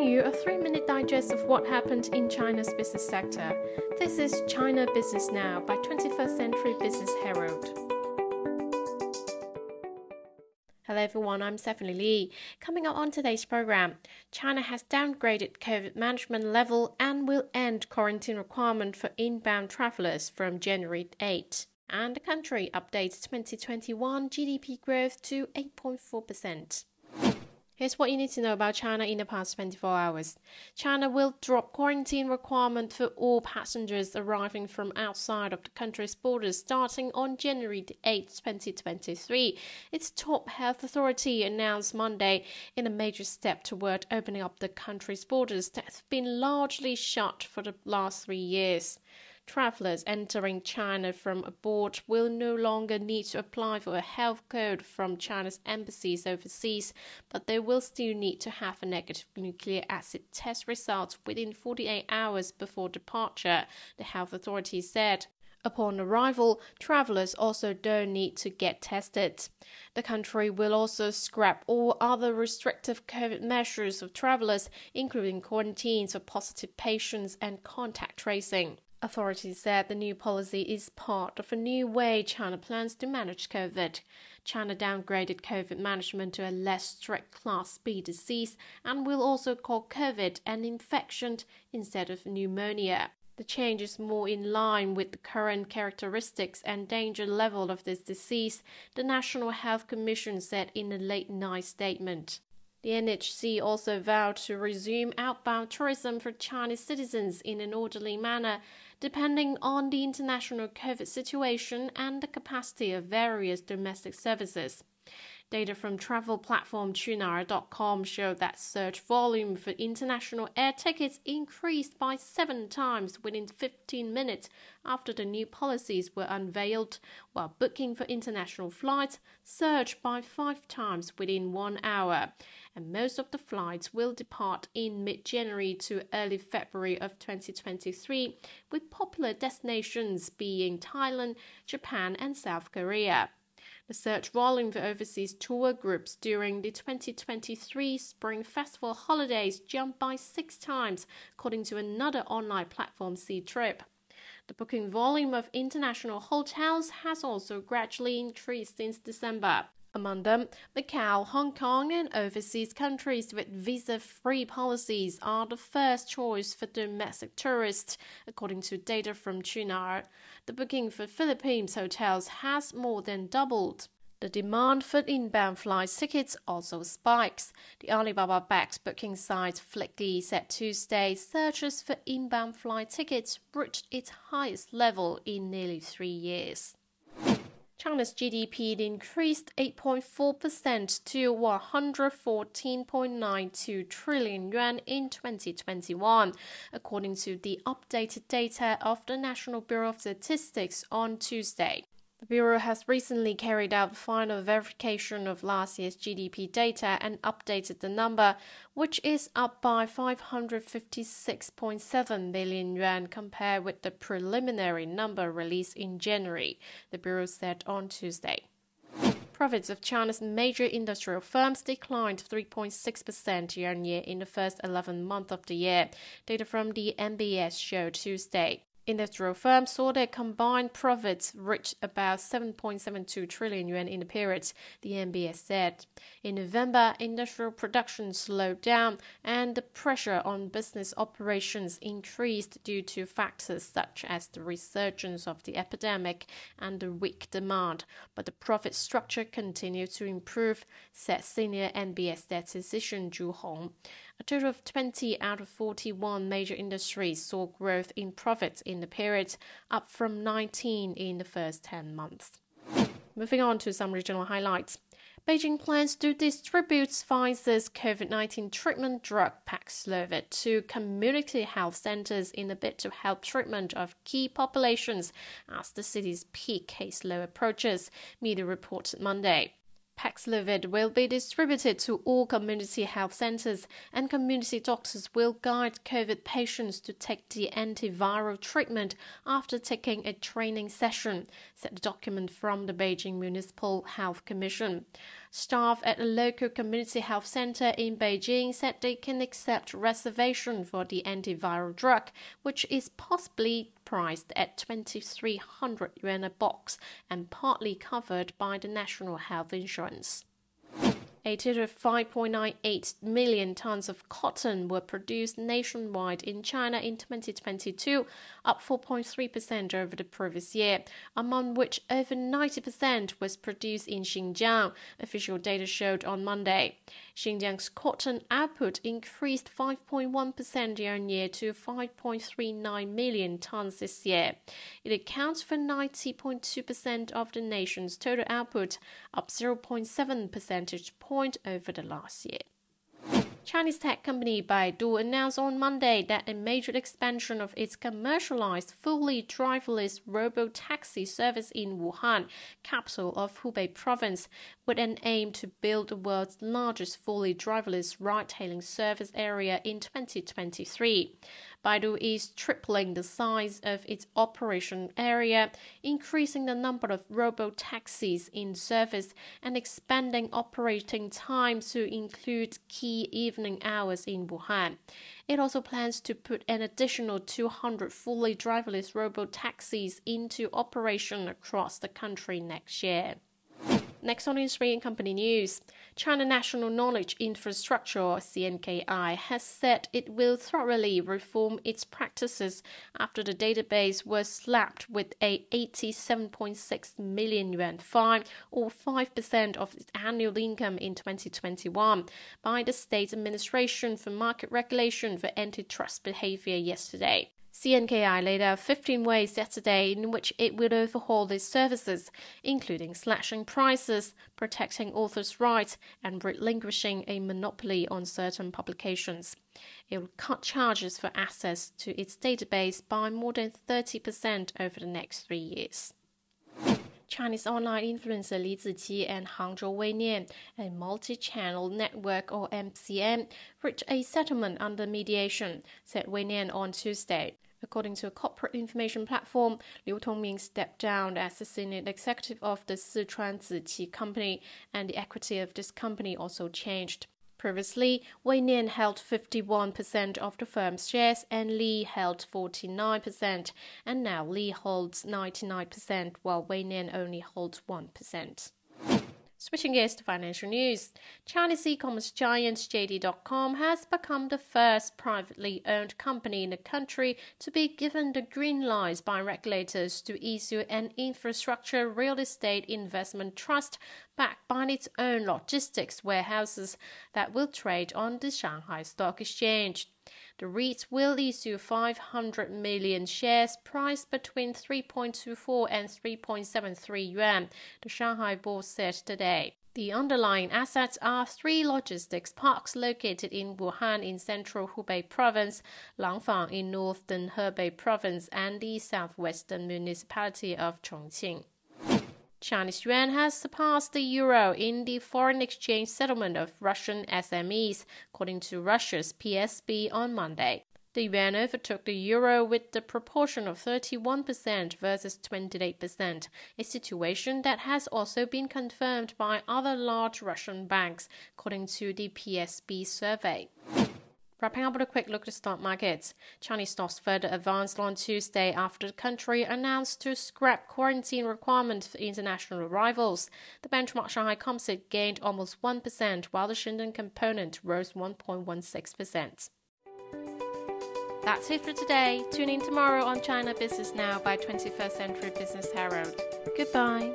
bring you a three minute digest of what happened in China's business sector. This is China Business Now by 21st Century Business Herald. Hello everyone, I'm Stephanie Lee. Coming up on today's program, China has downgraded COVID management level and will end quarantine requirement for inbound travelers from January 8. And the country updates 2021 GDP growth to 8.4%. Here's what you need to know about China in the past 24 hours. China will drop quarantine requirement for all passengers arriving from outside of the country's borders starting on January 8, 2023. Its top health authority announced Monday in a major step toward opening up the country's borders that have been largely shut for the last three years. Travelers entering China from abroad will no longer need to apply for a health code from China's embassies overseas, but they will still need to have a negative nucleic acid test result within 48 hours before departure, the health authorities said. Upon arrival, travelers also don't need to get tested. The country will also scrap all other restrictive COVID measures of travelers, including quarantines for positive patients and contact tracing. Authorities said the new policy is part of a new way China plans to manage COVID. China downgraded COVID management to a less strict Class B disease and will also call COVID an infection instead of pneumonia. The change is more in line with the current characteristics and danger level of this disease, the National Health Commission said in a late night statement. The NHC also vowed to resume outbound tourism for Chinese citizens in an orderly manner, depending on the international COVID situation and the capacity of various domestic services. Data from travel platform Qunar.com showed that search volume for international air tickets increased by seven times within 15 minutes after the new policies were unveiled, while booking for international flights surged by five times within one hour. And most of the flights will depart in mid January to early February of 2023, with popular destinations being Thailand, Japan, and South Korea. The search volume for overseas tour groups during the 2023 Spring Festival holidays jumped by six times, according to another online platform, Ctrip. The booking volume of international hotels has also gradually increased since December. Among them, Macau, Hong Kong, and overseas countries with visa free policies are the first choice for domestic tourists, according to data from Qunar. The booking for Philippines hotels has more than doubled. The demand for inbound flight tickets also spikes. The Alibaba backed booking site Fliggy said Tuesday searches for inbound flight tickets reached its highest level in nearly three years. China's GDP increased 8.4% to 114.92 trillion yuan in 2021, according to the updated data of the National Bureau of Statistics on Tuesday. The Bureau has recently carried out the final verification of last year's GDP data and updated the number, which is up by 556.7 billion yuan compared with the preliminary number released in January, the Bureau said on Tuesday. Profits of China's major industrial firms declined 3.6% year on year in the first 11 months of the year, data from the NBS showed Tuesday. Industrial firms saw their combined profits reach about 7.72 trillion yuan in the period, the NBS said. In November, industrial production slowed down and the pressure on business operations increased due to factors such as the resurgence of the epidemic and the weak demand. But the profit structure continued to improve, said senior NBS statistician Zhu Hong. A total of 20 out of 41 major industries saw growth in profits in the period, up from 19 in the first 10 months. Moving on to some regional highlights. Beijing plans to distribute Pfizer's COVID 19 treatment drug Paxlovid to community health centers in a bid to help treatment of key populations as the city's peak caseload approaches, media reported Monday. Paxlovid will be distributed to all community health centers, and community doctors will guide COVID patients to take the antiviral treatment after taking a training session, said the document from the Beijing Municipal Health Commission. Staff at a local community health center in Beijing said they can accept reservation for the antiviral drug, which is possibly priced at 2300 yuan a box and partly covered by the national health insurance. A total of 5.98 million tons of cotton were produced nationwide in China in 2022, up 4.3% over the previous year, among which over 90% was produced in Xinjiang, official data showed on Monday. Xinjiang's cotton output increased 5.1% year on year to 5.39 million tons this year. It accounts for 90.2% of the nation's total output, up 0.7 percentage point over the last year. Chinese tech company Baidu announced on Monday that a major expansion of its commercialized fully driverless robo-taxi service in Wuhan, capital of Hubei province, with an aim to build the world's largest fully driverless ride-hailing service area in 2023. Baidu is tripling the size of its operation area, increasing the number of robo taxis in service, and expanding operating time to include key evening hours in Wuhan. It also plans to put an additional 200 fully driverless robo taxis into operation across the country next year. Next on Newsfree Company News, China National Knowledge Infrastructure (CNKI) has said it will thoroughly reform its practices after the database was slapped with a 87.6 million yuan fine, or 5% of its annual income in 2021, by the State Administration for Market Regulation for Antitrust Behavior yesterday. CNKI laid out 15 ways yesterday in which it would overhaul its services, including slashing prices, protecting authors' rights, and relinquishing a monopoly on certain publications. It will cut charges for access to its database by more than 30% over the next three years. Chinese online influencer Li Ziqi and Hangzhou Weinian, a multi-channel network or MCN, reached a settlement under mediation, said Weinian on Tuesday. According to a corporate information platform, Liu Tongming stepped down as the senior executive of the Sichuan Ziqi company, and the equity of this company also changed. Previously, Wei Nian held 51% of the firm's shares and Li held 49%, and now Li holds 99% while Wei Nian only holds 1%. Switching gears to financial news, Chinese e-commerce giant JD.com has become the first privately owned company in the country to be given the green light by regulators to issue an infrastructure real estate investment trust backed by its own logistics warehouses that will trade on the Shanghai Stock Exchange. The REIT will issue 500 million shares priced between 3.24 and 3.73 yuan, the Shanghai board said today. The underlying assets are three logistics parks located in Wuhan in central Hubei province, Langfang in northern Hebei province, and the southwestern municipality of Chongqing. Chinese yuan has surpassed the euro in the foreign exchange settlement of Russian SMEs, according to Russia's PSB on Monday. The yuan overtook the euro with the proportion of 31% versus 28%, a situation that has also been confirmed by other large Russian banks, according to the PSB survey. Wrapping up with a quick look at the stock markets. Chinese stocks further advanced on Tuesday after the country announced to scrap quarantine requirements for international arrivals. The benchmark Shanghai Composite gained almost 1%, while the Shenzhen component rose 1.16%. That's it for today. Tune in tomorrow on China Business Now by 21st Century Business Herald. Goodbye.